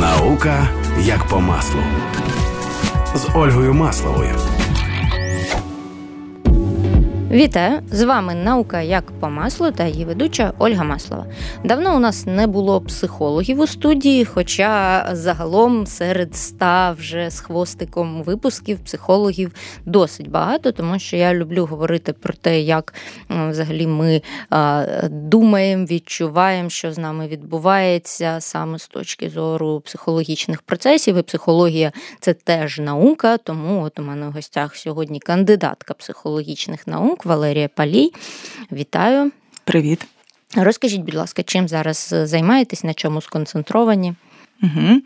Наука як по маслу з Ольгою Масловою. Вітаю! З вами наука як по маслу та її ведуча Ольга Маслова. Давно у нас не було психологів у студії, хоча загалом серед ста вже з хвостиком випусків психологів досить багато, тому що я люблю говорити про те, як взагалі ми думаємо, відчуваємо, що з нами відбувається саме з точки зору психологічних процесів. І психологія це теж наука, тому от у мене в гостях сьогодні кандидатка психологічних наук. Валерія Палій. Вітаю. Привіт. Розкажіть, будь ласка, чим зараз займаєтесь, на чому сконцентровані? Угу.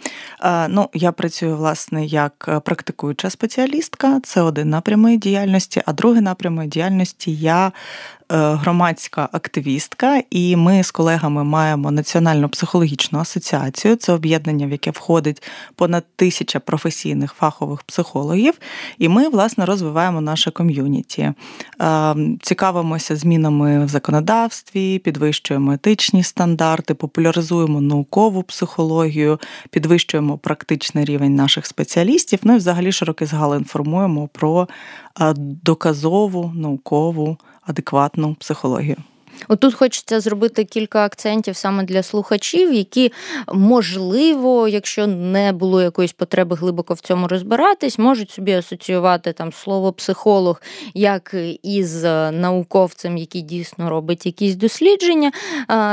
Ну, Я працюю, власне, як практикуюча спеціалістка, це один напрямий діяльності, а другий напрямий діяльності я Е, громадська активістка, і ми з колегами маємо Національну психологічну асоціацію. Це об'єднання, в яке входить понад тисяча професійних фахових психологів. І ми, власне, розвиваємо наше ком'юніті. Е, цікавимося змінами в законодавстві, підвищуємо етичні стандарти, популяризуємо наукову психологію, підвищуємо практичний рівень наших спеціалістів. Ну і взагалі широкий згал інформуємо про е, доказову наукову адекватну психологію. Отут хочеться зробити кілька акцентів саме для слухачів, які, можливо, якщо не було якоїсь потреби глибоко в цьому розбиратись, можуть собі асоціювати там слово психолог як із науковцем, який дійсно робить якісь дослідження,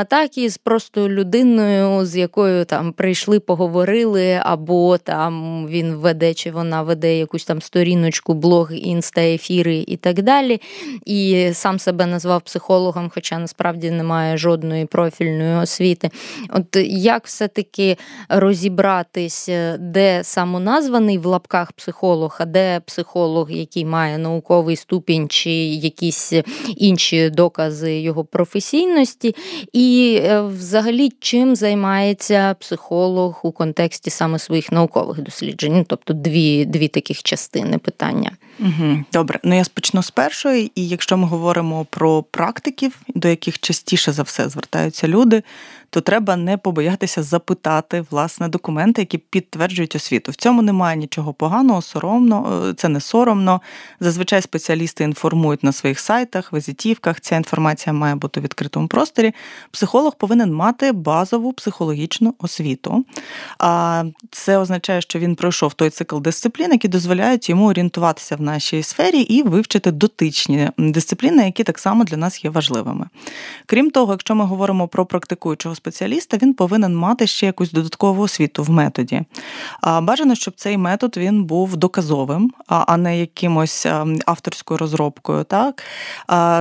так і з просто людиною, з якою там прийшли, поговорили, або там він веде чи вона веде якусь там сторіночку, блог, інста, ефіри і так далі. І сам себе назвав психологом, хоча насправді немає жодної профільної освіти. От як все-таки розібратись, де самоназваний в лапках психолог, а де психолог, який має науковий ступінь чи якісь інші докази його професійності, і е, взагалі чим займається психолог у контексті саме своїх наукових досліджень? Ну, тобто дві, дві таких частини питання. Добре, ну я спочну з першої, і якщо ми говоримо про практиків, до яких частіше за все звертаються люди, то треба не побоятися запитати власне документи, які підтверджують освіту. В цьому немає нічого поганого, соромно, е, це не соромно. Зазвичай спеціалісти інформують на своїх сайтах, візитівках. Ця інформація має бути в відкритому просторі. Психолог повинен мати базову психологічну освіту. А це означає, що він пройшов той цикл дисциплін, які дозволяють йому орієнтуватися в нашій сфері і вивчити дотичні дисципліни, які так само для нас є важливими. Крім того, якщо ми говоримо про практикуючого спеціаліста, він повинен мати ще якусь додаткову освіту в методі. Бажано, щоб цей метод він був доказовим, а не якимось авторською розробкою. Так?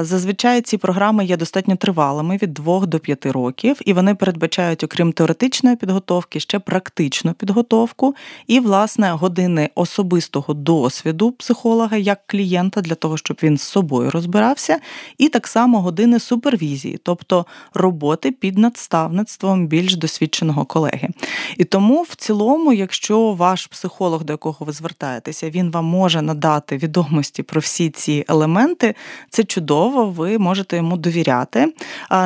Зазвичай ці програми є достатньо тривалими від 2 до 5 років, і вони передбачають, окрім теоретичної підготовки, ще практичну підготовку і, власне, години особистого досвіду психолога як клієнта для того, щоб він з собою розбирався, і так само години супервізії, тобто роботи під надстав наставництвом більш досвідченого колеги. І тому, в цілому, якщо ваш психолог, до якого ви звертаєтеся, він вам може надати відомості про всі ці елементи, це чудово, ви можете йому довіряти.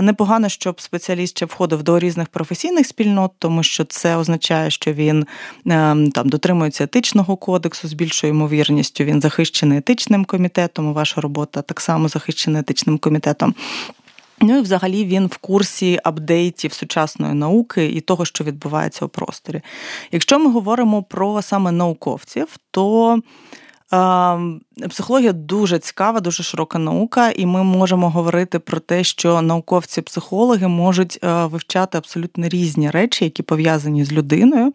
Непогано, щоб спеціаліст ще входив до різних професійних спільнот, тому що це означає, що він ем, там дотримується етичного кодексу з більшою ймовірністю. Він захищений етичним комітетом. Ваша робота так само захищена етичним комітетом. Ну і взагалі він в курсі апдейтів сучасної науки і того, що відбувається у просторі. Якщо ми говоримо про саме науковців, то Психологія дуже цікава, дуже широка наука, і ми можемо говорити про те, що науковці-психологи можуть е, вивчати абсолютно різні речі, які пов'язані з людиною,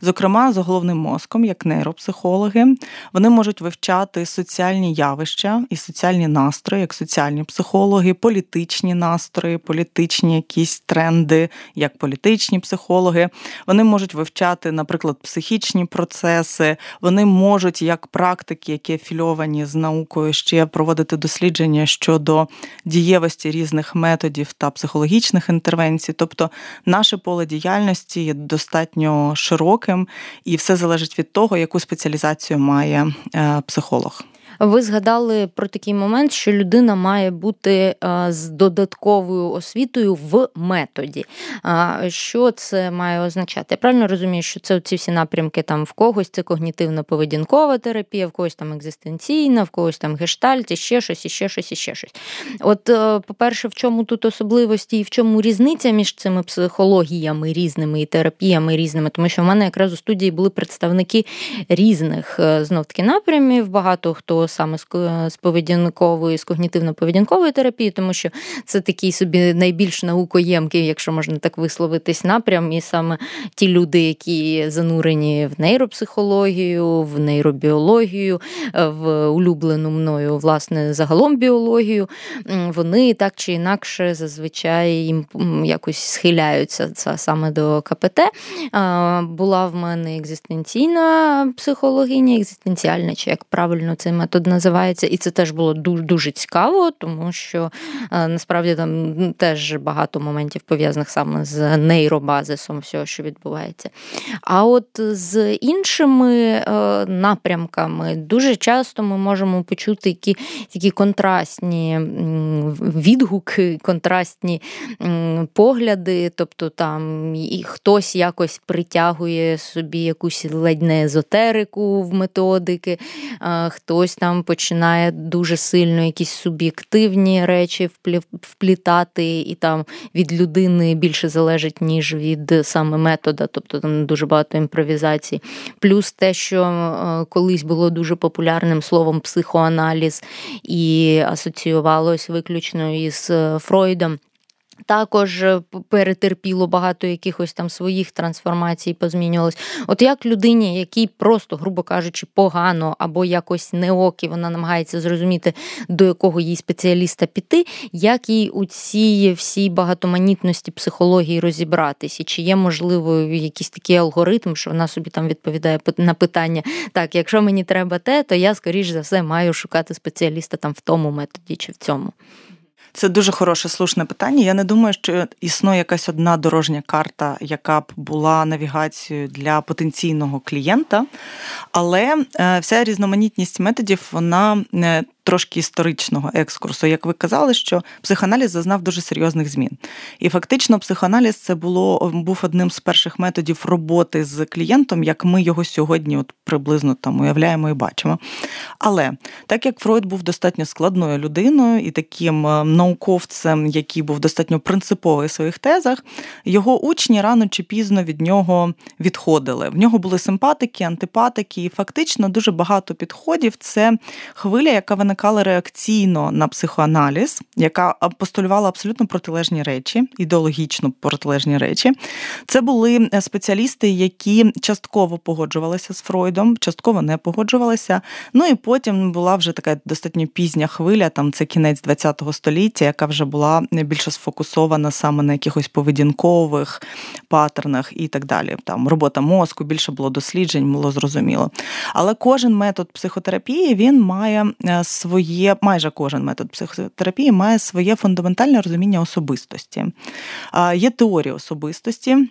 зокрема з головним мозком, як нейропсихологи. Вони можуть вивчати соціальні явища і соціальні настрої, як соціальні психологи, політичні настрої, політичні якісь тренди, як політичні психологи. Вони можуть вивчати, наприклад, психічні процеси, вони можуть як практики які афільовані з наукою, ще проводити дослідження щодо дієвості різних методів та психологічних інтервенцій. Тобто наше поле діяльності є достатньо широким, і все залежить від того, яку спеціалізацію має е, психолог. Ви згадали про такий момент, що людина має бути з додатковою освітою в методі. Що це має означати? Я правильно розумію, що це ці всі напрямки там в когось це когнітивно-поведінкова терапія, в когось там екзистенційна, в когось там гештальт, ще щось, і ще щось, і ще щось. От, е, по-перше, в чому тут особливості і в чому різниця між цими психологіями різними і терапіями різними, тому що в мене якраз у студії були представники різних е, знов таки напрямів. Багато хто саме з поведінкової, з когнітивно-поведінкової терапії, тому що це такий собі найбільш наукоємкий, якщо можна так висловитись, напрям, і саме ті люди, які занурені в нейропсихологію, в нейробіологію, в улюблену мною власне загалом біологію, вони так чи інакше зазвичай їм якось схиляються це саме до КПТ. Була в мене екзистенційна психологиня, екзистенціальна, чи як правильно цей метод називається, і це теж було дуже дуже цікаво, тому що насправді там теж багато моментів пов'язаних саме з нейробазисом всього, що відбувається. А от з іншими е, напрямками дуже часто ми можемо почути які такі контрастні відгуки, контрастні погляди, тобто там і хтось якось притягує собі якусь ледь не езотерику в методики, хтось там починає дуже сильно якісь суб'єктивні речі вплітати, і там від людини більше залежить, ніж від саме метода, тобто там дуже багато імпровізацій. Плюс те, що е, колись було дуже популярним словом психоаналіз і асоціювалось виключно із е, Фройдом. Також е, перетерпіло багато якихось там своїх трансформацій, позмінювалось. От як людині, якій просто, грубо кажучи, погано або якось неокі, вона намагається зрозуміти, до якого їй спеціаліста піти, як їй у цій всій багатоманітності психології розібратись, і чи є можливо якийсь такий алгоритм, що вона собі там відповідає на питання: так, якщо мені треба те, то я скоріш за все маю шукати спеціаліста там в тому методі чи в цьому. Це дуже хороше слушне питання. Я не думаю, що існує якась одна дорожня карта, яка б була навігацією для потенційного клієнта, але е, вся різноманітність методів вона е, трошки історичного екскурсу. Як ви казали, що психоаналіз зазнав дуже серйозних змін. І фактично, психоаналіз це було був одним з перших методів роботи з клієнтом, як ми його сьогодні от приблизно там уявляємо і бачимо. Але так як Фройд був достатньо складною людиною і таким е, науковцем, який був достатньо принциповий в своїх тезах, його учні рано чи пізно від нього відходили. В нього були симпатики, антипатики, і фактично дуже багато підходів. Це хвиля, яка виникає виникала реакційно на психоаналіз, яка постулювала абсолютно протилежні речі, ідеологічно протилежні речі. Це були е, спеціалісти, які частково погоджувалися з Фройдом, частково не погоджувалися. Ну і потім була вже така достатньо пізня хвиля, там це кінець ХХ століття, яка вже була більше сфокусована саме на якихось поведінкових паттернах і так далі. Там робота мозку, більше було досліджень, було зрозуміло. Але кожен метод психотерапії він має е, своє, майже кожен метод психотерапії має своє фундаментальне розуміння особистості. Є теорія особистості.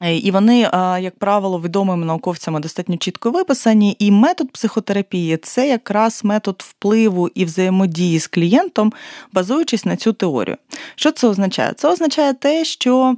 Е, і вони, як правило, відомими науковцями достатньо чітко виписані. І метод психотерапії це якраз метод впливу і взаємодії з клієнтом, базуючись на цю теорію. Що це означає? Це означає те, що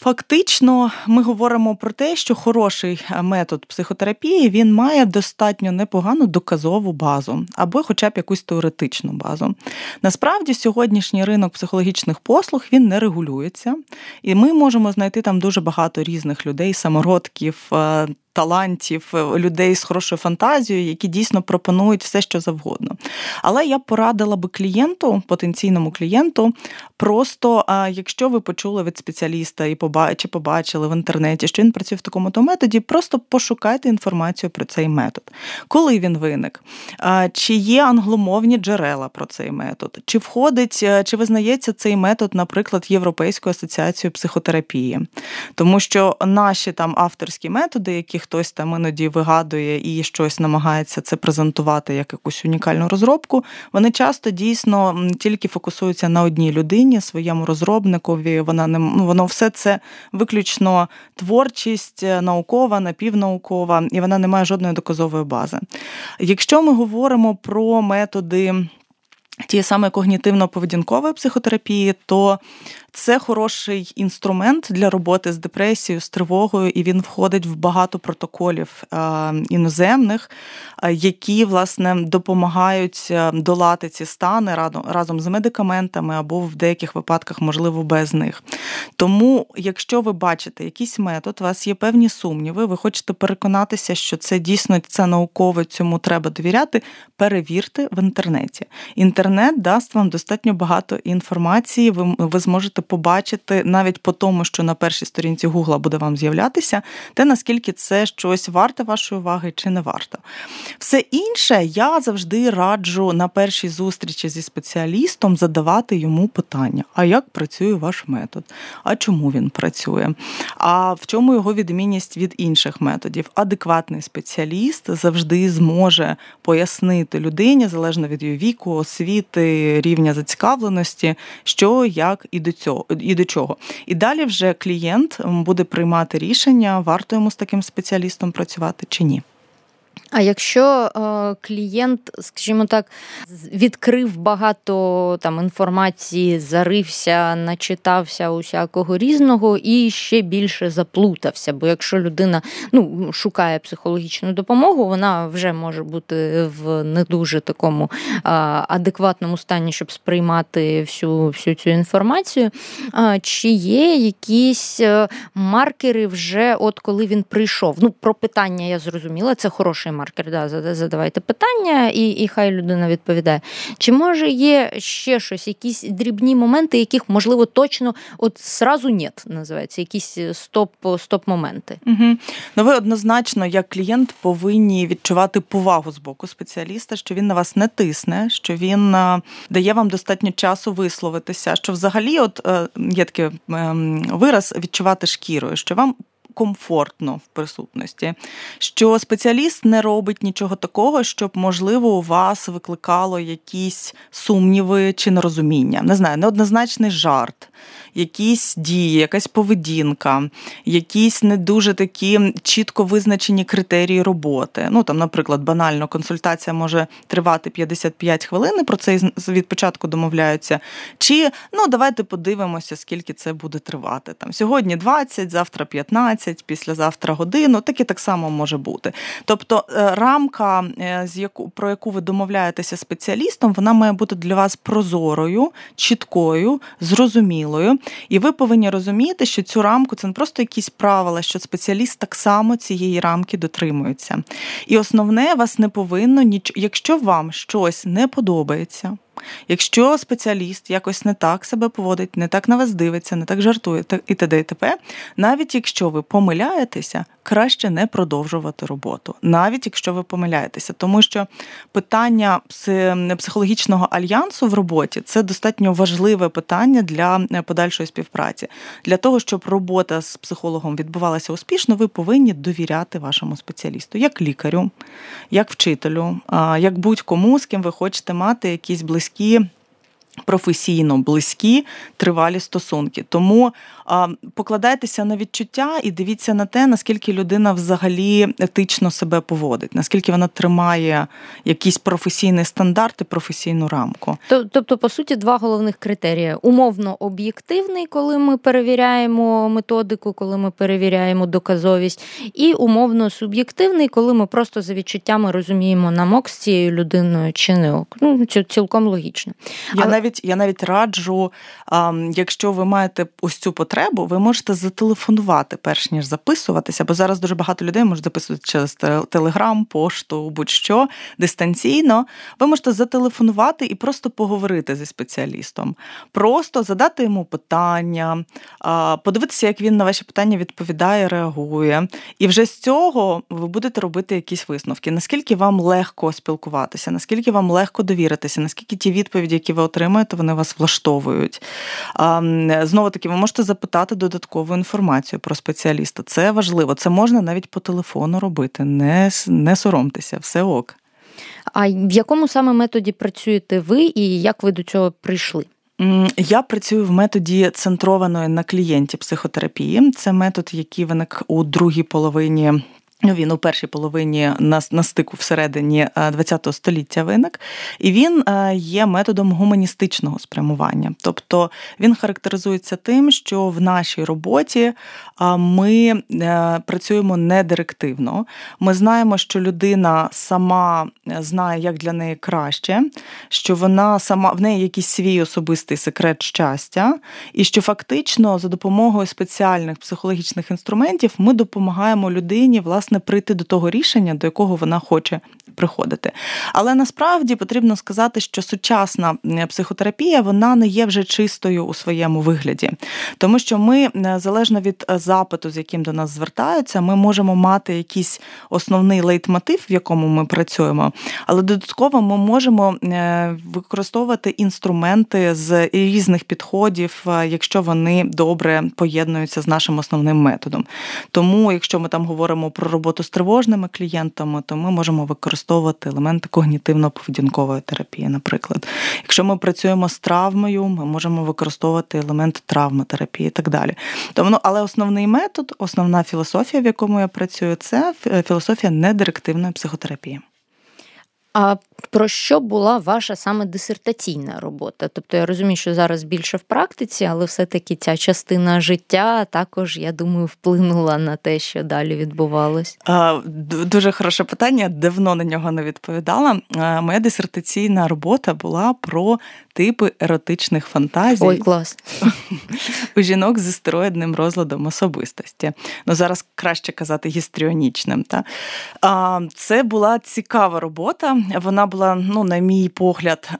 Фактично, ми говоримо про те, що хороший е, метод психотерапії він має достатньо непогану доказову базу або, хоча б якусь теоретичну базу. Насправді, сьогоднішній ринок психологічних послуг він не регулюється, і ми можемо знайти там дуже багато різних людей, самородків, е, талантів, е, людей з хорошою фантазією, які дійсно пропонують все, що завгодно. Але я порадила би клієнту, потенційному клієнту, просто якщо ви почули від спеціаліста і чи побачили в інтернеті, що він працює в такому то методі, просто пошукайте інформацію про цей метод. Коли він виник, чи є англомовні джерела про цей метод, чи входить, е, чи визнається цей метод, наприклад, Європейською асоціацією психотерапії, тому що наші там авторські методи, яких хтось там іноді вигадує і щось намагається це презентувати як якусь унікальну розробку, вони часто дійсно тільки фокусуються на одній людині, своєму розробникові. Вона не ну, воно все це виключно творчість е, наукова, напівнаукова, і вона не має жодної доказової бази. Якщо ми говоримо про методи. Тієї саме когнітивно-поведінкової психотерапії, то це хороший інструмент для роботи з депресією, з тривогою, і він входить в багато протоколів е, іноземних, е, які власне допомагають е, долати ці стани разом з медикаментами або в деяких випадках, можливо, без них. Тому, якщо ви бачите якийсь метод, у вас є певні сумніви, ви хочете переконатися, що це дійсно це наукове, цьому треба довіряти, перевірте в інтернеті. Інтернет дасть вам достатньо багато інформації, ви, ви зможете побачити навіть по тому, що на першій сторінці Гугла буде вам з'являтися, те наскільки це щось варте вашої уваги чи не варто. Все інше я завжди раджу на першій зустрічі зі спеціалістом задавати йому питання: а як працює ваш метод? А чому він працює? А в чому його відмінність від інших методів? Адекватний спеціаліст завжди зможе пояснити людині, залежно від її віку, освіти, рівня зацікавленості, що як і до цього і до чого. І далі вже клієнт буде приймати рішення, варто йому з таким спеціалістом працювати чи ні. А якщо е, клієнт, скажімо так, відкрив багато там інформації, зарився, начитався усякого різного і ще більше заплутався. Бо якщо людина ну, шукає психологічну допомогу, вона вже може бути в не дуже такому е, адекватному стані, щоб сприймати всю всю цю інформацію. Е, чи є якісь е, маркери вже, от коли він прийшов? Ну, про питання я зрозуміла, це хороший маркер, да, задавайте питання, і і хай людина відповідає. Чи може є ще щось, якісь дрібні моменти, яких, можливо, точно от сразу нет, називається, якісь стоп стоп? Угу. Ну, ви однозначно, як клієнт, повинні відчувати повагу з боку спеціаліста, що він на вас не тисне, що він дає вам достатньо часу висловитися, що взагалі, от е, є такий ем, вираз відчувати шкірою, що вам комфортно в присутності, що спеціаліст не робить нічого такого, щоб, можливо, у вас викликало якісь сумніви чи нерозуміння. Не знаю, неоднозначний жарт, якісь дії, якась поведінка, якісь не дуже такі чітко визначені критерії роботи. Ну там, наприклад, банально консультація може тривати 55 хвилин, про це від початку домовляються. Чи ну давайте подивимося, скільки це буде тривати. Там Сьогодні 20, завтра 15, післязавтра годину, таке так само може бути. Тобто е, рамка, е, про яку ви домовляєтеся спеціалістом, вона має бути для вас прозорою, чіткою, зрозумілою. І ви повинні розуміти, що цю рамку це не просто якісь правила, що спеціаліст так само цієї рамки дотримується. І основне вас не повинно якщо вам щось не подобається. Якщо спеціаліст якось не так себе поводить, не так на вас дивиться, не так жартує і т.д. і т.п., навіть якщо ви помиляєтеся, краще не продовжувати роботу, навіть якщо ви помиляєтеся, тому що питання психологічного альянсу в роботі це достатньо важливе питання для е, подальшої співпраці. Для того, щоб робота з психологом відбувалася успішно, ви повинні довіряти вашому спеціалісту, як лікарю, як вчителю, як будь-кому, з ким ви хочете мати якісь близькі морські професійно близькі, тривалі стосунки. Тому а, покладайтеся на відчуття і дивіться на те, наскільки людина взагалі етично себе поводить, наскільки вона тримає якісь професійні стандарти, професійну рамку. Тобто, по суті, два головних критерії: умовно об'єктивний, коли ми перевіряємо методику, коли ми перевіряємо доказовість, і умовно суб'єктивний, коли ми просто за відчуттями розуміємо, намок з цією людиною чи не ок. Ну, цілком логічно. Я навіть навіть я навіть раджу, якщо ви маєте ось цю потребу, ви можете зателефонувати, перш ніж записуватися, бо зараз дуже багато людей можуть записувати через телеграм, пошту, будь-що дистанційно. Ви можете зателефонувати і просто поговорити зі спеціалістом, просто задати йому питання, подивитися, як він на ваші питання відповідає, реагує. І вже з цього ви будете робити якісь висновки. Наскільки вам легко спілкуватися, наскільки вам легко довіритися, наскільки ті відповіді, які ви отримаєте, отримаєте, вони вас влаштовують. Знову таки, ви можете запитати додаткову інформацію про спеціаліста. Це важливо. Це можна навіть по телефону робити. Не, Не соромтеся, все ок. А в якому саме методі працюєте ви і як ви до цього прийшли? Я працюю в методі центрованої на клієнті психотерапії. Це метод, який виник у другій половині він у першій половині на, на стику всередині ХХ століття виник, і він е, є методом гуманістичного спрямування. Тобто він характеризується тим, що в нашій роботі ми е, працюємо не директивно. Ми знаємо, що людина сама знає, як для неї краще, що вона сама в неї якийсь свій особистий секрет щастя, і що фактично за допомогою спеціальних психологічних інструментів ми допомагаємо людині власне власне прийти до того рішення, до якого вона хоче приходити. Але насправді потрібно сказати, що сучасна психотерапія вона не є вже чистою у своєму вигляді, тому що ми залежно від е, запиту, з яким до нас звертаються, ми можемо мати якийсь основний лейтмотив, в якому ми працюємо, але додатково ми можемо е, використовувати інструменти з різних підходів, е, якщо вони добре поєднуються з нашим основним методом. Тому, якщо ми там говоримо про роботу з тривожними клієнтами, то ми можемо використовувати елементи когнітивно-поведінкової терапії, наприклад. Якщо ми працюємо з травмою, ми можемо використовувати елементи травматерапії і так далі. Тому, але основний метод, основна філософія, в якому я працюю, це філософія недирективної психотерапії. А про що була ваша саме дисертаційна робота? Тобто я розумію, що зараз більше в практиці, але все-таки ця частина життя також, я думаю, вплинула на те, що далі відбувалось. Дуже хороше питання. Давно на нього не відповідала. Моя дисертаційна робота була про типи еротичних фантазій Ой, клас. у жінок з істероїдним розладом особистості. Ну зараз краще казати гістріонічним. Та? Це була цікава робота. Вона була, ну, на мій погляд,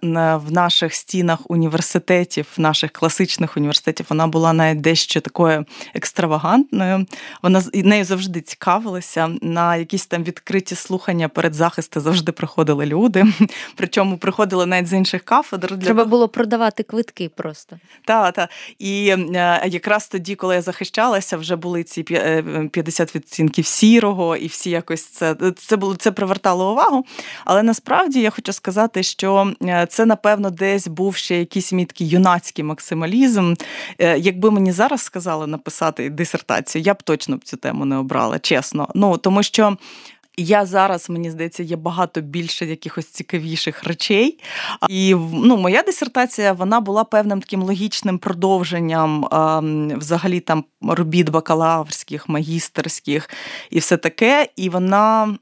в наших стінах університетів, наших класичних університетів, вона була навіть дещо такою екстравагантною. Вона нею завжди цікавилася. На якісь там відкриті слухання перед захисти завжди приходили люди. Причому приходили навіть з інших кафедр. Для Треба було продавати квитки просто. Так, так. І е, якраз тоді, коли я захищалася, вже були ці 50 е, відцінків сірого, і всі якось це це було це привертало увагу. Але насправді я хочу сказати, що е, це, напевно, десь був ще якийсь мій юнацький максималізм. Якби мені зараз сказали написати дисертацію, я б точно б цю тему не обрала, чесно. Ну тому що. Я зараз, мені здається, є багато більше якихось цікавіших речей. І ну, моя дисертація вона була певним таким логічним продовженням взагалі там робіт бакалаврських, магістерських і все таке. І вона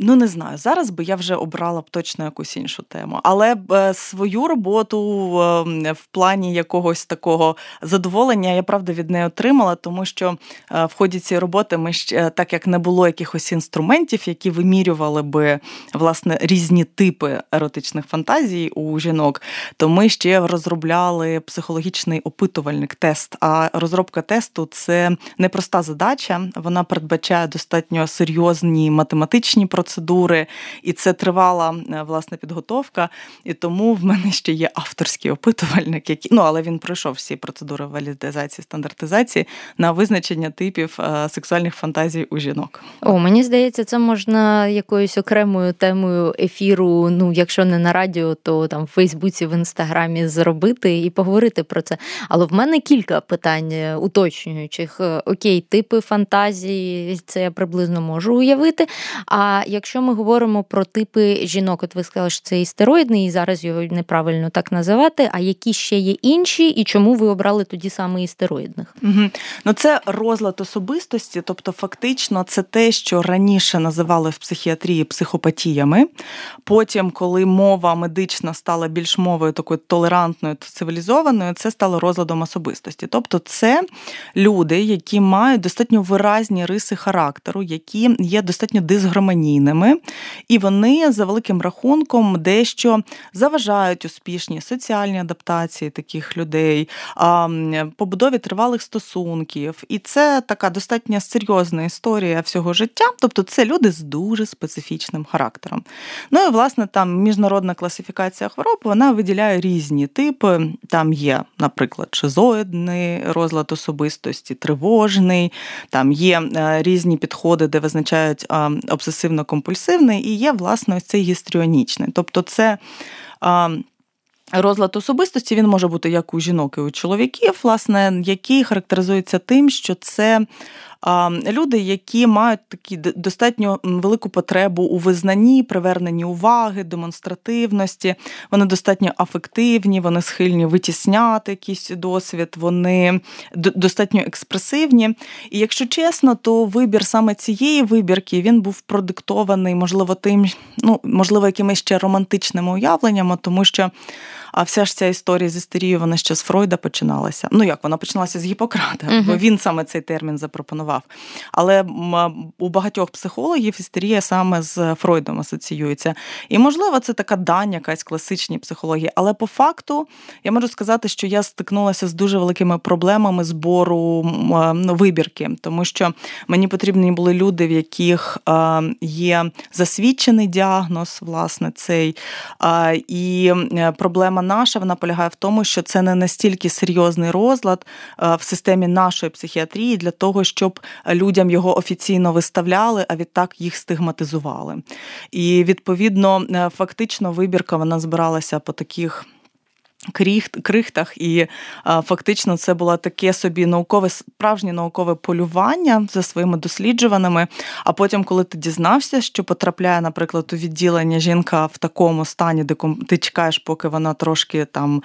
Ну, не знаю. Зараз би я вже обрала б точно якусь іншу тему. Але е, свою роботу ем, в плані якогось такого задоволення я правда від неї отримала, тому що е, в ході цієї роботи ми ще, так як не було якихось інструментів, які вимірювали би власне різні типи еротичних фантазій у жінок, то ми ще розробляли психологічний опитувальник тест. А розробка тесту це непроста задача. Вона передбачає достатньо серйозні математичні процеси процедури, і це тривала е, власне підготовка. І тому в мене ще є авторський опитувальник, який ну але він пройшов всі процедури валідизації, стандартизації на визначення типів е, сексуальних фантазій у жінок. О, мені здається, це можна якоюсь окремою темою ефіру. Ну, якщо не на радіо, то там в Фейсбуці, в інстаграмі зробити і поговорити про це. Але в мене кілька питань е, уточнюючих. Окей, типи фантазії, це я приблизно можу уявити. А якщо ми говоримо про типи жінок, от ви сказали, що це істероїдний, і зараз його неправильно так називати. А які ще є інші, і чому ви обрали тоді саме істероїдних? Угу. Ну це розлад особистості, тобто, фактично, це те, що раніше називали в психіатрії психопатіями. Потім, коли мова медична стала більш мовою такою толерантною та цивілізованою, це стало розладом особистості. Тобто, це люди, які мають достатньо виразні риси характеру, які є достатньо дисгармонійними, сильними, і вони за великим рахунком дещо заважають успішні соціальні адаптації таких людей, побудові тривалих стосунків. І це така достатньо серйозна історія всього життя. Тобто, це люди з дуже специфічним характером. Ну і власне там міжнародна класифікація хвороб вона виділяє різні типи. Там є, наприклад, шизоїдний розлад особистості, тривожний, там є е, різні підходи, де визначають обсесивно-компульсивний, і є, власне, ось цей гістріонічний. Тобто, це. Розлад особистості він може бути як у жінок, і у чоловіків, власне, який характеризується тим, що це люди, які мають такі достатньо велику потребу у визнанні, приверненні уваги, демонстративності, вони достатньо афективні, вони схильні витісняти якийсь досвід, вони достатньо експресивні. І якщо чесно, то вибір саме цієї вибірки він був продиктований, можливо, тим, ну можливо, якимись ще романтичними уявленнями, тому що. А вся ж ця історія з істерією, вона ще з Фройда починалася. Ну як вона починалася з Гіппократа, uh бо він саме цей термін запропонував. Але у багатьох психологів істерія саме з Фройдом асоціюється. І, можливо, це така дань, якась класичній психології. Але по факту я можу сказати, що я стикнулася з дуже великими проблемами збору ну, вибірки, тому що мені потрібні були люди, в яких є засвідчений діагноз, власне, цей. І проблема наша вона полягає в тому, що це не настільки серйозний розлад в системі нашої психіатрії для того, щоб людям його офіційно виставляли, а відтак їх стигматизували. І відповідно, е, фактично, вибірка вона збиралася по таких крихтах, і фактично це було таке собі наукове справжнє наукове полювання за своїми досліджуваними. А потім, коли ти дізнався, що потрапляє, наприклад, у відділення жінка в такому стані, де ти чекаєш, поки вона трошки там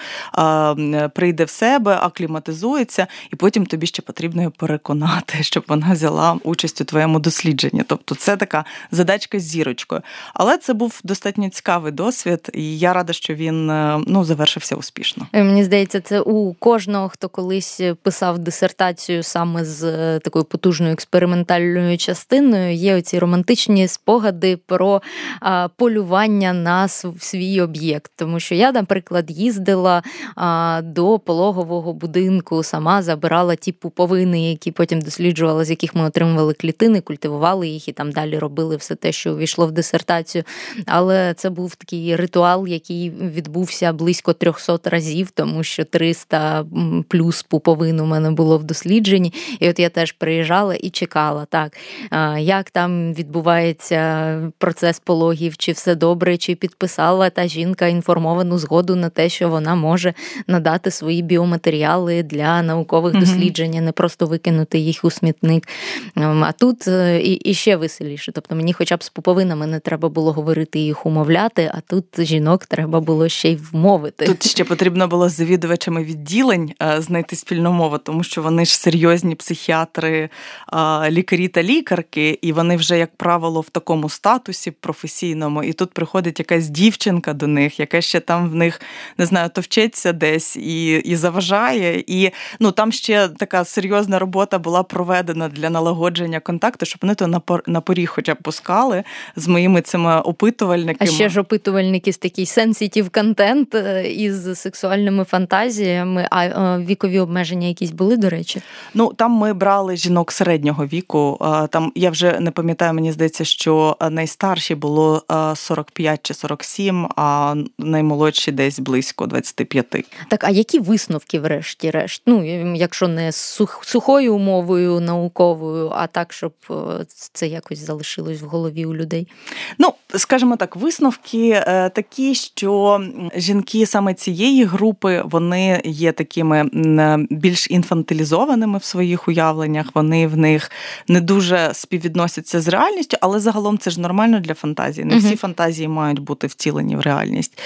прийде в себе, акліматизується, і потім тобі ще потрібно її переконати, щоб вона взяла участь у твоєму дослідженні. Тобто, це така задачка з зірочкою. Але це був достатньо цікавий досвід, і я рада, що він е, ну завершився успішно. Е, мені здається, це у кожного, хто колись писав дисертацію саме з е, такою потужною експериментальною частиною, є оці романтичні спогади про полювання на свій об'єкт. Тому що я, наприклад, їздила до пологового будинку, сама забирала ті пуповини, які потім досліджувала, з яких ми отримували клітини, культивували їх і там далі робили все те, що увійшло в дисертацію. Але це був такий ритуал, який відбувся близько 300 500 разів, тому що 300 плюс пуповин у мене було в дослідженні. І от я теж приїжджала і чекала, так, як там відбувається процес пологів, чи все добре, чи підписала та жінка інформовану згоду на те, що вона може надати свої біоматеріали для наукових mm досліджень, не просто викинути їх у смітник. А тут е, і, і ще веселіше. Тобто мені, хоча б з пуповинами не треба було говорити і їх умовляти, а тут жінок треба було ще й вмовити. Тут ще потрібно було з завідувачами відділень е, знайти спільну мову, тому що вони ж серйозні психіатри, е, лікарі та лікарки, і вони вже, як правило, в такому статусі професійному. І тут приходить якась дівчинка до них, яка ще там в них не знаю, товчеться десь і і заважає. І ну там ще така серйозна робота була проведена для налагодження контакту, щоб вони то на поріг хоча б пускали з моїми цими опитувальниками. А ще ж опитувальники з такий сенситів контент із сексуальними фантазіями, а е, вікові обмеження якісь були, до речі? Ну там ми брали жінок середнього віку. Там я вже не пам'ятаю, мені здається, що найстарші було 45 чи 47, а наймолодші десь близько 25. Так, а які висновки, врешті-решт? Ну, якщо не сухою умовою науковою, а так, щоб е, це якось залишилось в голові у людей? Ну, скажімо так, висновки е, такі, що жінки саме цієї цієї групи вони є такими більш інфантилізованими в своїх уявленнях. Вони в них не дуже співвідносяться з реальністю, але загалом це ж нормально для фантазії. Не всі фантазії мають бути втілені в реальність.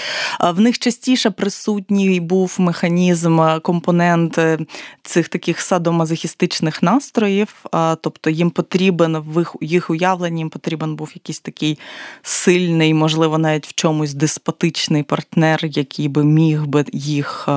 В них частіше присутній був механізм, компонент е, цих таких садомазохістичних настроїв, тобто їм потрібен в їх уявленні, їм потрібен був якийсь такий сильний, можливо, навіть в чомусь деспотичний партнер, який би міг би їх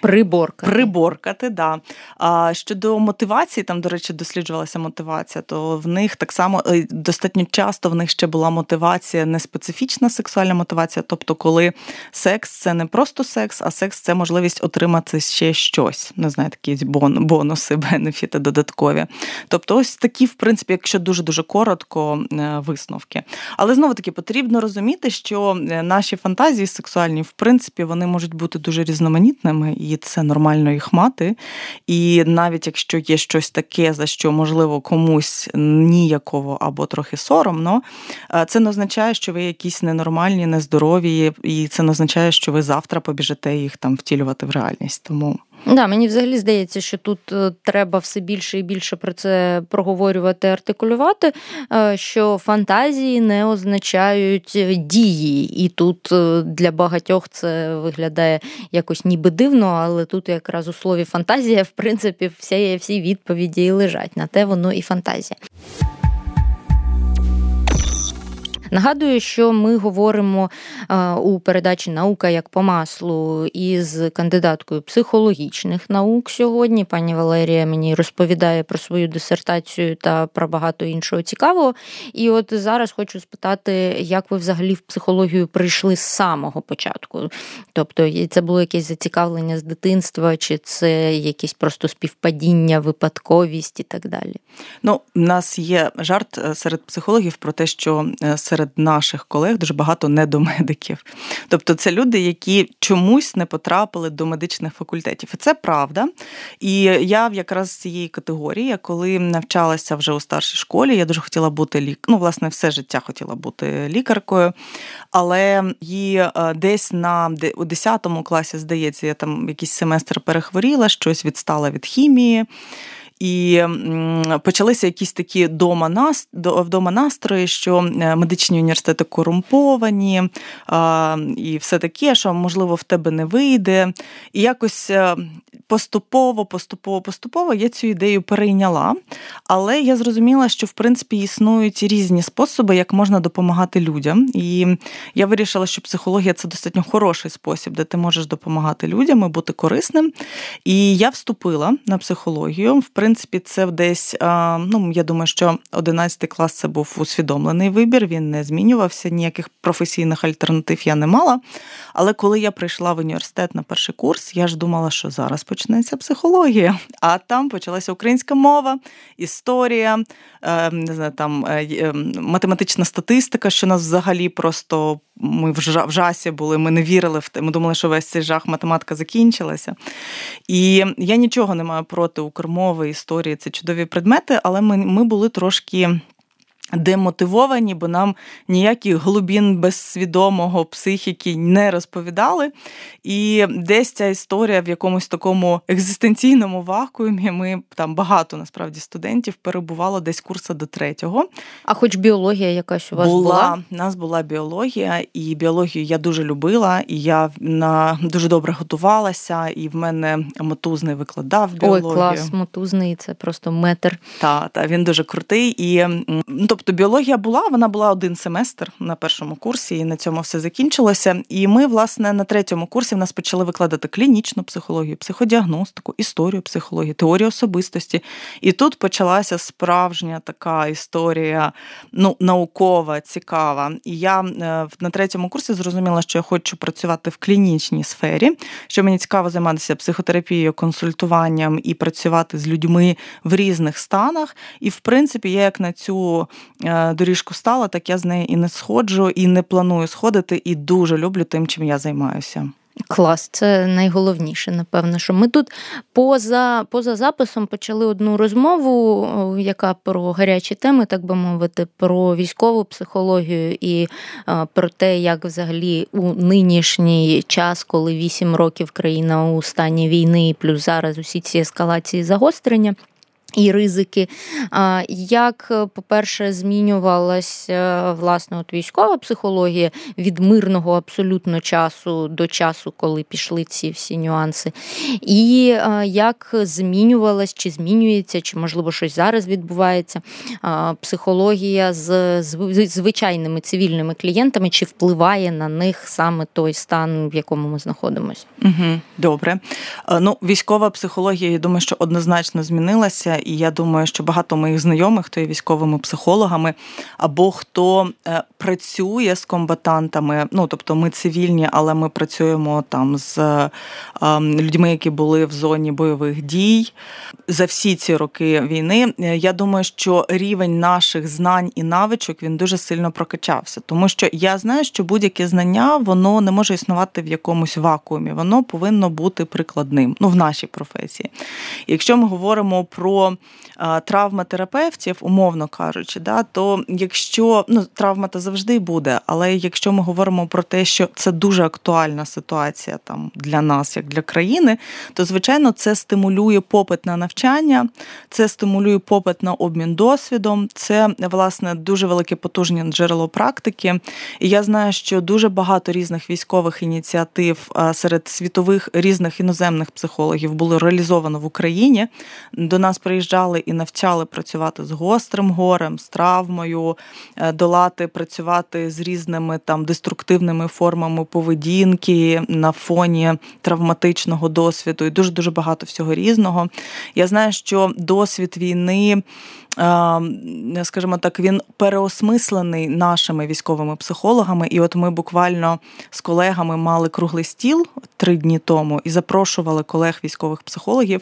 Приборкати. Приборкати, да. А щодо мотивації, там, до речі, досліджувалася мотивація, то в них так само е, достатньо часто в них ще була мотивація, не специфічна сексуальна мотивація. Тобто, коли секс це не просто секс, а секс це можливість отримати ще щось. Не знаю, такі бонуси, бенефіти додаткові. Тобто, ось такі, в принципі, якщо дуже-дуже коротко, е, висновки. Але знову таки потрібно розуміти, що е, наші фантазії сексуальні, в принципі, вони можуть бути дуже різноманітними і це нормально їх мати. І навіть якщо є щось таке, за що можливо комусь ніяково або трохи соромно, е, це не означає, що ви якісь ненормальні, нездорові, і це не означає, що ви завтра побіжите їх там втілювати в реальність. Тому. Да, мені взагалі здається, що тут е, треба все більше і більше про це проговорювати, артикулювати, е, що фантазії не означають дії, і тут для багатьох це виглядає якось ніби дивно, але тут якраз у слові фантазія, в принципі, всі, всі відповіді і лежать на те, воно і фантазія. Нагадую, що ми говоримо у передачі Наука як по маслу із кандидаткою психологічних наук сьогодні. Пані Валерія мені розповідає про свою дисертацію та про багато іншого цікавого. І от зараз хочу спитати, як ви взагалі в психологію прийшли з самого початку? Тобто, це було якесь зацікавлення з дитинства, чи це якесь просто співпадіння, випадковість і так далі? Ну, у нас є жарт е, серед психологів про те, що е, серед серед наших колег дуже багато недомедиків. Тобто це люди, які чомусь не потрапили до медичних факультетів. І це правда. І я якраз з цієї категорії, коли навчалася вже у старшій школі, я дуже хотіла бути лік... ну, власне, все життя хотіла бути лікаркою. Але її е, десь на у 10 класі, здається, я там якийсь семестр перехворіла, щось відстала від хімії. І почалися якісь такі дома вдома настрої, що е, медичні університети корумповані і все таке, що можливо в тебе не вийде. І якось е, поступово, поступово, поступово я цю ідею перейняла. Але я зрозуміла, що в принципі існують різні способи, як можна допомагати людям. І я вирішила, що психологія це достатньо хороший спосіб, де ти можеш допомагати людям і бути корисним. І я вступила на психологію. В принципі, принципі, це десь, ну я думаю, що 11 клас це був усвідомлений вибір, він не змінювався, ніяких професійних альтернатив я не мала. Але коли я прийшла в університет на перший курс, я ж думала, що зараз почнеться психологія, а там почалася українська мова, історія, е, не знаю, там е, е, математична статистика, що нас взагалі просто ми в жасі були, ми не вірили в те. Ми думали, що весь цей жах математика закінчилася. І я нічого не маю проти укрмови, історії, це чудові предмети, але ми, ми були трошки демотивовані, бо нам ніяких глибін безсвідомого психіки не розповідали. І десь ця історія в якомусь такому екзистенційному вакуумі. Ми там багато насправді студентів перебувало десь курса до третього. А хоч біологія якась у вас була? Була, у нас була біологія, і біологію я дуже любила, і я на дуже добре готувалася, і в мене мотузний викладав біологію. Ой, клас, мотузний, це просто метр. Так, та, він дуже крутий. І ну, Тобто біологія була, вона була один семестр на першому курсі, і на цьому все закінчилося. І ми, власне, на третьому курсі в нас почали викладати клінічну психологію, психодіагностику, історію психології, теорію особистості. І тут почалася справжня така історія, ну, наукова, цікава. І я е, на третьому курсі зрозуміла, що я хочу працювати в клінічній сфері, що мені цікаво займатися психотерапією, консультуванням і працювати з людьми в різних станах. І, в принципі, я як на цю доріжку стала, так я з неї і не сходжу, і не планую сходити, і дуже люблю тим, чим я займаюся. Клас, це найголовніше, напевно, що ми тут поза поза записом почали одну розмову, яка про гарячі теми, так би мовити, про військову психологію і про те, як взагалі у нинішній час, коли 8 років країна у стані війни, плюс зараз усі ці ескалації загострення. І ризики. Як, по-перше, змінювалася власне от військова психологія від мирного абсолютно часу до часу, коли пішли ці всі нюанси, і як змінювалась, чи змінюється, чи, можливо, щось зараз відбувається психологія з звичайними цивільними клієнтами, чи впливає на них саме той стан, в якому ми знаходимося? Угу, Добре. Ну, Військова психологія, я думаю, що однозначно змінилася і я думаю, що багато моїх знайомих, хто є військовими психологами, або хто е, працює з комбатантами. Ну тобто, ми цивільні, але ми працюємо там з ем, людьми, які були в зоні бойових дій за всі ці роки війни. Е, я думаю, що рівень наших знань і навичок він дуже сильно прокачався, тому що я знаю, що будь-яке знання воно не може існувати в якомусь вакуумі, воно повинно бути прикладним. Ну в нашій професії. Якщо ми говоримо про травматерапевтів, умовно кажучи, да, то якщо ну, травма то завжди буде, але якщо ми говоримо про те, що це дуже актуальна ситуація там для нас, як для країни, то звичайно це стимулює попит на навчання, це стимулює попит на обмін досвідом, це власне дуже велике потужне джерело практики. І я знаю, що дуже багато різних військових ініціатив серед світових різних іноземних психологів було реалізовано в Україні. До нас приїжджали і навчали працювати з гострим горем, з травмою, е, долати, працювати з різними там деструктивними формами поведінки на фоні травматичного досвіду і дуже дуже багато всього різного. Я знаю, що досвід війни скажімо так, він переосмислений нашими військовими психологами. І от ми буквально з колегами мали круглий стіл три дні тому і запрошували колег військових психологів,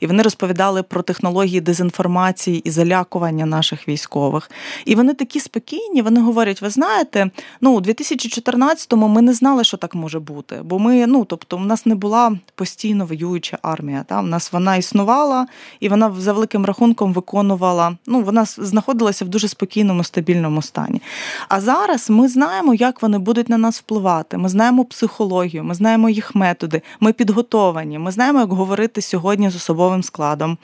і вони розповідали про технології дезінформації і залякування наших військових. І вони такі спокійні, вони говорять: ви знаєте, ну у 2014-му ми не знали, що так може бути, бо ми, ну тобто, у нас не була постійно воююча армія. Та? У нас вона існувала, і вона за великим рахунком виконувала ну вона знаходилася в дуже спокійному, стабільному стані. А зараз ми знаємо, як вони будуть на нас впливати. Ми знаємо психологію, ми знаємо їх методи, ми підготовані. Ми знаємо, як говорити сьогодні з особовим складом.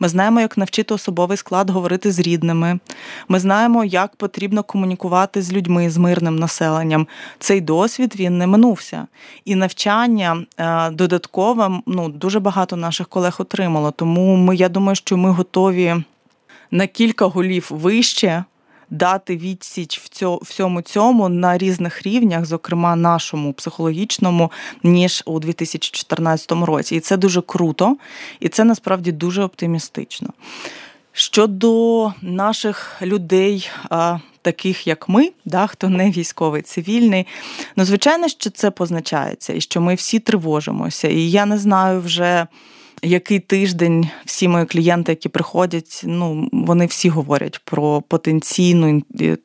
Ми знаємо, як навчити особовий склад говорити з рідними. Ми знаємо, як потрібно комунікувати з людьми, з мирним населенням. Цей досвід він не минувся. І навчання е, додаткове ну дуже багато наших колег отримало. Тому ми, я думаю, що ми готові на кілька голів вище. Дати відсіч в всьому цьому на різних рівнях, зокрема нашому психологічному, ніж у 2014 році. І це дуже круто, і це насправді дуже оптимістично. Щодо наших людей, таких як ми, да, хто не військовий, цивільний, ну звичайно, що це позначається, і що ми всі тривожимося. І я не знаю вже який тиждень всі мої клієнти, які приходять, ну вони всі говорять про потенційну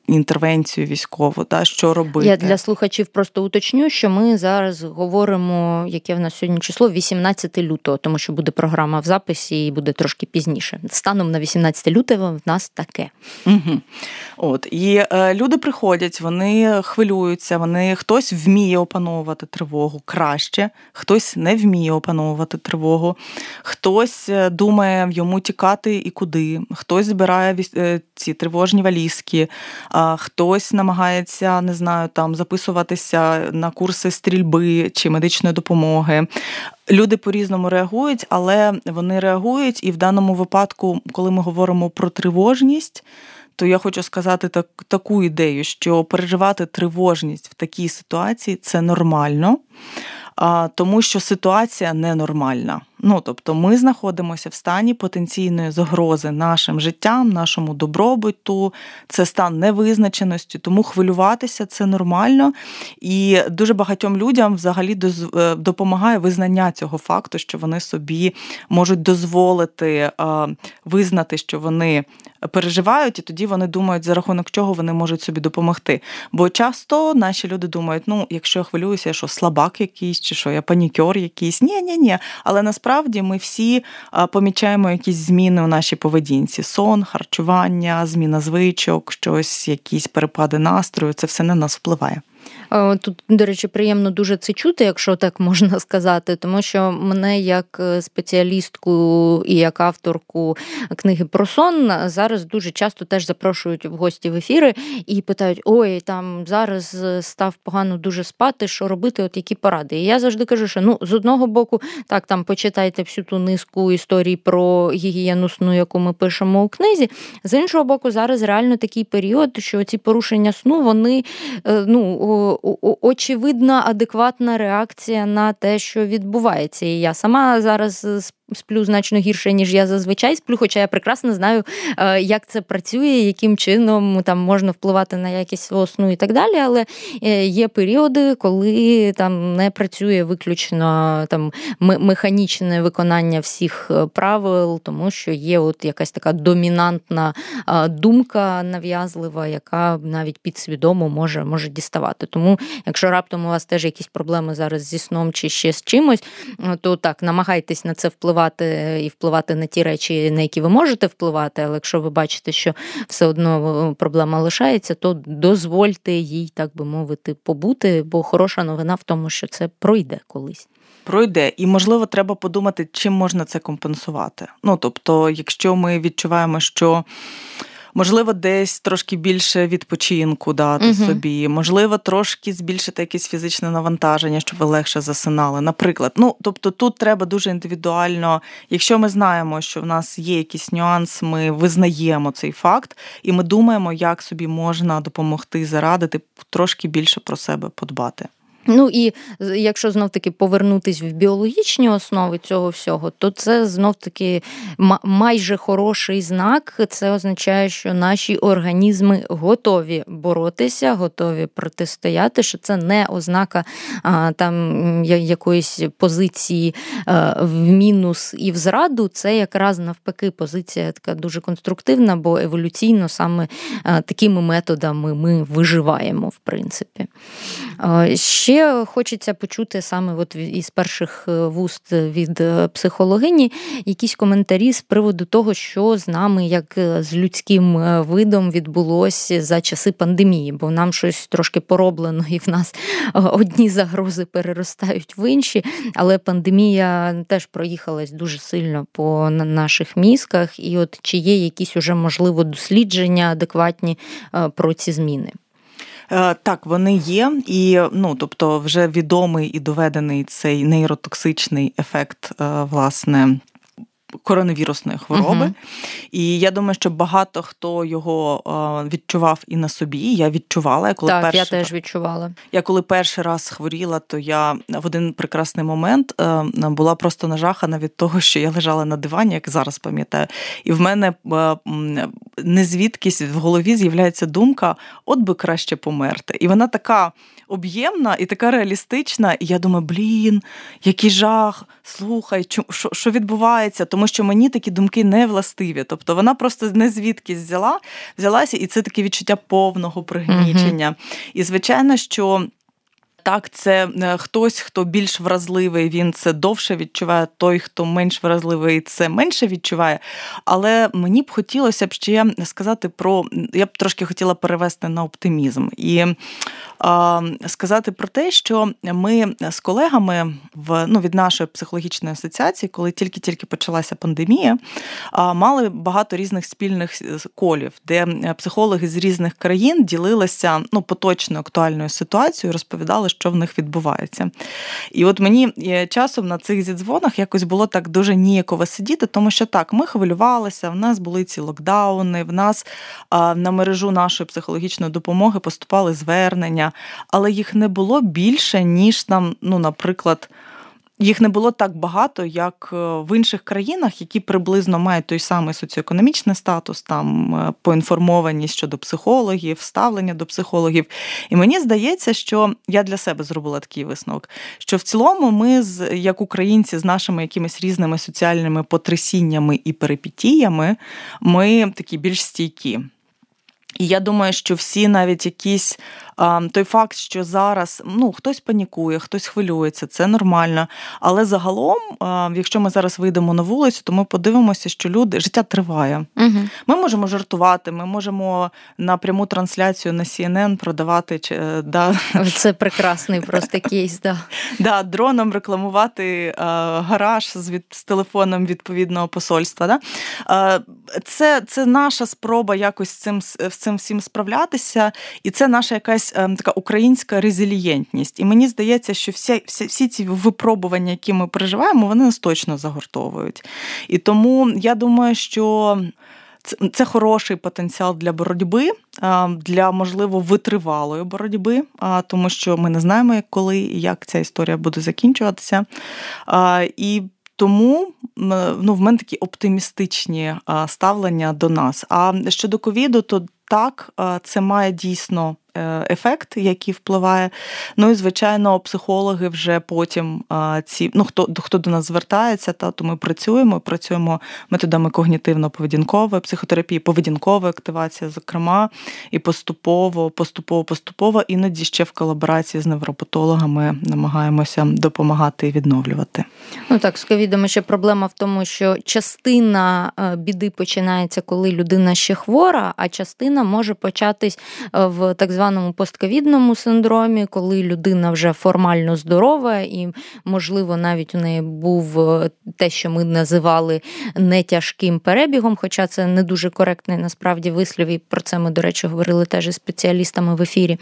інтервенцію військову, та що робити. Я для слухачів просто уточню, що ми зараз говоримо, яке в нас сьогодні число 18 лютого, тому що буде програма в записі і буде трошки пізніше. Станом на 18 лютого в нас таке. Угу. От і е, люди приходять, вони хвилюються, вони хтось вміє опановувати тривогу краще, хтось не вміє опановувати тривогу. Хтось е, думає йому тікати і куди, хтось збирає е, ці тривожні валізки, хтось намагається не знаю, там записуватися на курси стрільби чи медичної допомоги. Люди по-різному реагують, але вони реагують, і в даному випадку, коли ми говоримо про тривожність. То я хочу сказати так, таку ідею, що переживати тривожність в такій ситуації це нормально тому що ситуація ненормальна. Ну тобто, ми знаходимося в стані потенційної загрози нашим життям, нашому добробуту, це стан невизначеності, тому хвилюватися це нормально. І дуже багатьом людям взагалі е, допомагає визнання цього факту, що вони собі можуть дозволити визнати, що вони переживають, і тоді вони думають, за рахунок чого вони можуть собі допомогти. Бо часто наші люди думають, ну, якщо я хвилююся, я що слабак якийсь, чи що я панікер якийсь. Ні, ні, ні. Але насправді ми всі помічаємо якісь зміни у нашій поведінці: сон, харчування, зміна звичок, щось, якісь перепади настрою. Це все на нас впливає. Тут, до речі, приємно дуже це чути, якщо так можна сказати, тому що мене як спеціалістку і як авторку книги про сон зараз дуже часто теж запрошують в гості в ефіри і питають: ой, там зараз став погано дуже спати, що робити, от які поради. І я завжди кажу, що ну з одного боку, так там почитайте всю ту низку історій про гігієну сну, яку ми пишемо у книзі. З іншого боку, зараз реально такий період, що ці порушення сну, вони е, ну, очевидна, адекватна реакція на те, що відбувається. І я сама зараз сплю значно гірше, ніж я зазвичай сплю, хоча я прекрасно знаю, е, як це працює, яким чином там можна впливати на якість свого сну і так далі. Але е, є періоди, коли там не працює виключно там механічне виконання всіх е, правил, тому що є от якась така домінантна думка нав'язлива, яка навіть підсвідомо може може діставати. Тому, якщо раптом у вас теж якісь проблеми зараз зі сном чи ще з чимось, то так намагайтесь на це впливати впливати і впливати на ті речі, на які ви можете впливати, але якщо ви бачите, що все одно е, проблема лишається, то дозвольте їй, так би мовити, побути, бо хороша новина в тому, що це пройде колись. Пройде, і можливо, треба подумати, чим можна це компенсувати. Ну тобто, якщо ми відчуваємо, що можливо, десь трошки більше відпочинку дати угу. собі, можливо, трошки збільшити якесь фізичне навантаження, щоб ви легше засинали. Наприклад, ну тобто тут треба дуже індивідуально, якщо ми знаємо, що в нас є якийсь нюанс, ми визнаємо цей факт, і ми думаємо, як собі можна допомогти зарадити трошки більше про себе подбати. Ну і якщо знов таки повернутись в біологічні основи цього всього, то це знов таки майже хороший знак. Це означає, що наші організми готові боротися, готові протистояти. Що це не ознака а, там якоїсь позиції а, в мінус і в зраду. Це якраз навпаки позиція така дуже конструктивна, бо еволюційно саме а, такими методами ми виживаємо, в принципі. Ще Ще хочеться почути саме от із перших е, вуст від е, психологині якісь коментарі з приводу того, що з нами, як е, з людським видом, відбулося за часи пандемії, бо нам щось трошки пороблено, і в нас одні загрози переростають в інші. Але пандемія теж проїхалась дуже сильно по наших мізках, і от чи є якісь уже можливо дослідження адекватні про ці зміни? Е, так, вони є, і ну тобто, вже відомий і доведений цей нейротоксичний ефект, е, власне коронавірусної хвороби. uh І я думаю, що багато хто його відчував і на собі. Я відчувала. Я коли так, перший, я теж відчувала. Я коли перший раз хворіла, то я в один прекрасний момент е, була просто нажахана від того, що я лежала на дивані, як зараз пам'ятаю. І в мене е, не звідкись в голові з'являється думка: от би краще померти. І вона така об'ємна і така реалістична. І я думаю, блін, який жах, слухай, що, що відбувається? Тому що мені такі думки не властиві. Тобто вона просто не звідки взяла, взялася, і це таке відчуття повного пригнічення. Mm-hmm. І звичайно, що. Так, це е, хтось, хто більш вразливий, він це довше відчуває. Той, хто менш вразливий, це менше відчуває. Але мені б хотілося б ще сказати про я б трошки хотіла перевести на оптимізм і сказати про те, що ми з колегами в ну від нашої психологічної асоціації, коли тільки-тільки почалася пандемія, мали багато різних спільних колів, де психологи з різних країн ділилися ну поточною актуальною ситуацією, розповідали, що в них відбувається. І от мені е, часом на цих зідзвонах якось було так дуже ніяково сидіти, тому що так, ми хвилювалися, в нас були ці локдауни, в нас на мережу нашої психологічної допомоги поступали звернення але їх не було більше, ніж там, ну, наприклад, їх не було так багато, як е, в інших країнах, які приблизно мають той самий соціоекономічний статус, там е, поінформованість щодо психологів, ставлення до психологів. І мені здається, що я для себе зробила такий висновок, що в цілому ми, як українці, з нашими якимись різними соціальними потрясіннями і перипетіями, ми такі більш стійкі. І я думаю, що всі навіть якісь той факт, що зараз ну хтось панікує, хтось хвилюється, це нормально. Але загалом, якщо ми зараз вийдемо на вулицю, то ми подивимося, що люди життя триває. Угу. Ми можемо жартувати, ми можемо на пряму трансляцію на CNN продавати е, да. це прекрасний просто кейс. Да. Да, дроном рекламувати гараж з від з телефоном відповідного посольства. Да? Це це наша спроба якось з цим з цим всім справлятися, і це наша якась ем, така українська резилієнтність. І мені здається, що всі, всі, всі ці випробування, які ми переживаємо, вони нас точно загортовують. І тому я думаю, що. Це хороший потенціал для боротьби, для можливо витривалої боротьби, тому що ми не знаємо, коли і як ця історія буде закінчуватися. І тому ну, в мене такі оптимістичні ставлення до нас. А щодо ковіду, то так, це має дійсно ефект, який впливає. Ну і звичайно, психологи вже потім ці ну хто хто до нас звертається, та то ми працюємо, працюємо методами когнітивно-поведінкової психотерапії, поведінкової активації, зокрема, і поступово, поступово, поступово, іноді ще в колаборації з невропатологами намагаємося допомагати і відновлювати. Ну так, з ковідом ще проблема в тому, що частина е, біди починається, коли людина ще хвора, а частина може початись е, в так званому званому постковідному синдромі, коли людина вже формально здорова, і, можливо, навіть у неї був е, те, що ми називали нетяжким перебігом, хоча це не дуже коректний насправді вислів, і про це ми, до речі, говорили теж із спеціалістами в ефірі. Е,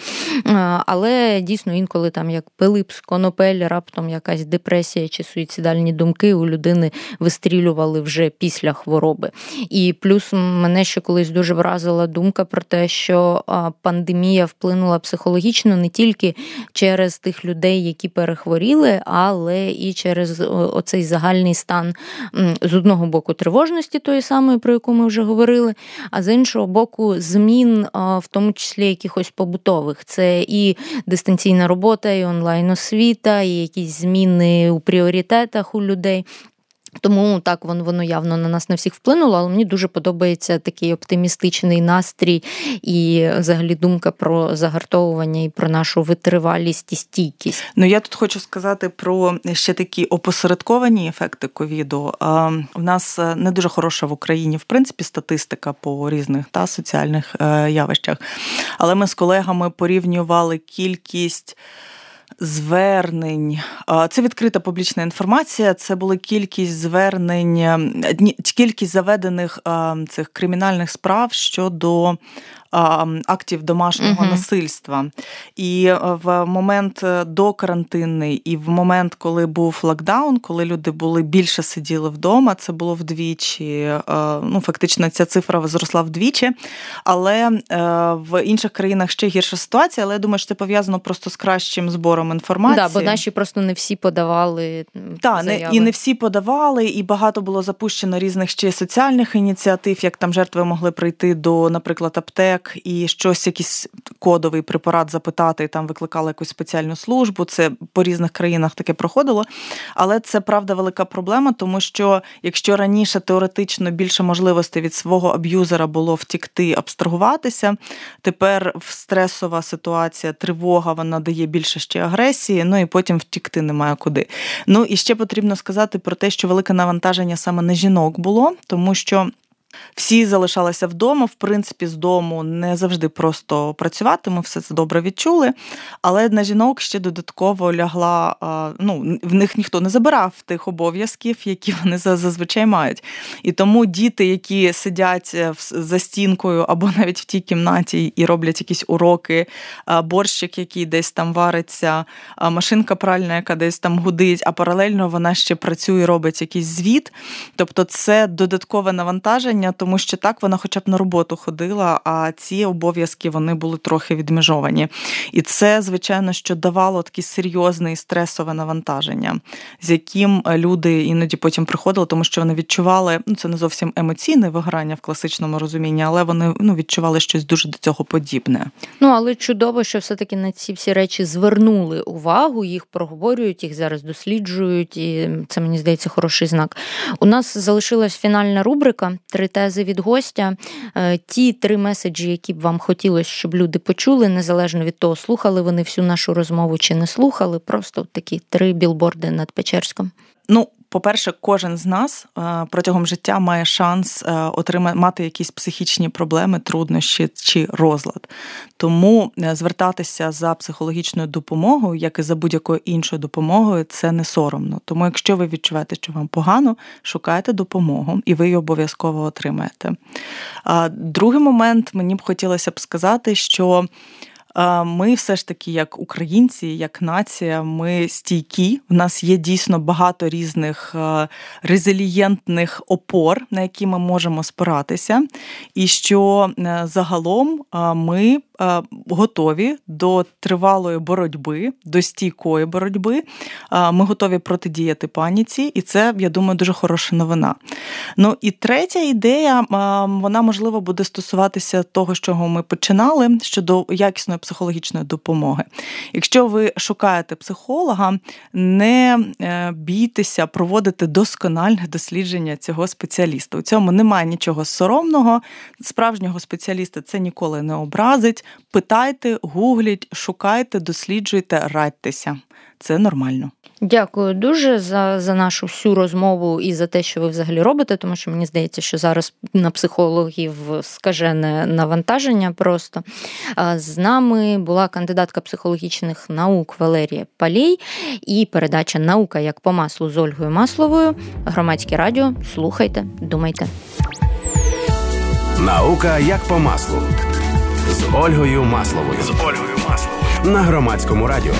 але дійсно інколи там як Пилип з конопель, раптом якась депресія чи суїцидальні думки у людини вистрілювали вже після хвороби. І плюс мене ще колись дуже вразила думка про те, що пандемія вплинула психологічно не тільки через тих людей, які перехворіли, але і через оцей загальний стан з одного боку тривожності, тої самої, про яку ми вже говорили, а з іншого боку, змін, в тому числі якихось побутових. Це і дистанційна робота, і онлайн освіта, і якісь зміни у пріоритетах у людей. Тому так воно воно явно на нас на всіх вплинуло, але мені дуже подобається такий оптимістичний настрій і взагалі думка про загартовування і про нашу витривалість і стійкість. Ну я тут хочу сказати про ще такі опосередковані ефекти ковіду. У нас е, не дуже хороша в Україні, в принципі, статистика по різних та соціальних е, явищах. Але ми з колегами порівнювали кількість звернень. Це відкрита публічна інформація. Це була кількість звернень, кількість заведених цих кримінальних справ щодо актів домашнього uh насильства. І е, в момент е, до карантинний, і в момент, коли був локдаун, коли люди були більше сиділи вдома, це було вдвічі. Е, ну, фактично, ця цифра зросла вдвічі. Але в інших країнах ще гірша ситуація. Але я думаю, що це пов'язано просто з кращим збором інформації. Да, бо наші просто не всі подавали. Так, не, і не всі подавали, і багато було запущено різних ще соціальних ініціатив, як там жертви могли прийти до, наприклад, аптек чек і щось, якийсь кодовий препарат запитати, і там викликали якусь спеціальну службу. Це по різних країнах таке проходило. Але це правда велика проблема, тому що якщо раніше теоретично більше можливостей від свого аб'юзера було втікти, абстрагуватися, тепер в стресова ситуація, тривога, вона дає більше ще агресії, ну і потім втікти немає куди. Ну і ще потрібно сказати про те, що велике навантаження саме на жінок було, тому що. Всі залишалися вдома, в принципі, з дому не завжди просто працювати. Ми все це добре відчули. Але на жінок ще додатково лягла. Ну, в них ніхто не забирав тих обов'язків, які вони зазвичай мають. І тому діти, які сидять е, за стінкою або навіть в тій кімнаті і роблять якісь уроки, борщик, який десь там вариться, машинка пральна, яка десь там гудить, а паралельно вона ще працює, робить якийсь звіт. Тобто, це додаткове навантаження навантаження, тому що так вона хоча б на роботу ходила, а ці обов'язки вони були трохи відмежовані. І це, звичайно, що давало таке серйозне і стресове навантаження, з яким люди іноді потім приходили, тому що вони відчували, ну це не зовсім емоційне виграння в класичному розумінні, але вони ну, відчували щось дуже до цього подібне. Ну але чудово, що все-таки на ці всі речі звернули увагу, їх проговорюють, їх зараз досліджують, і це мені здається хороший знак. У нас залишилась фінальна рубрика. 30 тези від гостя, е, ті три меседжі, які б вам хотілося, щоб люди почули, незалежно від того, слухали вони всю нашу розмову чи не слухали. Просто такі три білборди над Печерськом. Ну, по-перше, кожен з нас е, протягом життя має шанс е, отримати мати якісь психічні проблеми, труднощі чи розлад. Тому е, звертатися за психологічною допомогою, як і за будь-якою іншою допомогою, це не соромно. Тому, якщо ви відчуваєте, що вам погано, шукайте допомогу, і ви її обов'язково отримаєте. Другий момент мені б хотілося б сказати, що ми все ж таки, як українці, як нація, ми стійкі. У нас є дійсно багато різних е, резилієнтних опор, на які ми можемо спиратися, і що е, загалом е, ми готові до тривалої боротьби, до стійкої боротьби. Ми готові протидіяти паніці, і це, я думаю, дуже хороша новина. Ну і третя ідея, вона можливо буде стосуватися того, з чого ми починали щодо якісної психологічної допомоги. Якщо ви шукаєте психолога, не е, бійтеся проводити доскональне дослідження цього спеціаліста. У цьому немає нічого соромного. Справжнього спеціаліста це ніколи не образить. Питайте, гугліть, шукайте, досліджуйте, радьтеся. Це нормально. Дякую дуже за за нашу всю розмову і за те, що ви взагалі робите, тому що мені здається, що зараз на психологів скажене навантаження. Просто з нами була кандидатка психологічних наук Валерія Палій і передача Наука як по маслу з Ольгою Масловою. Громадське радіо. Слухайте, думайте. Наука як по маслу з Ольгою Масловою. З Ольгою Масловою на громадському радіо.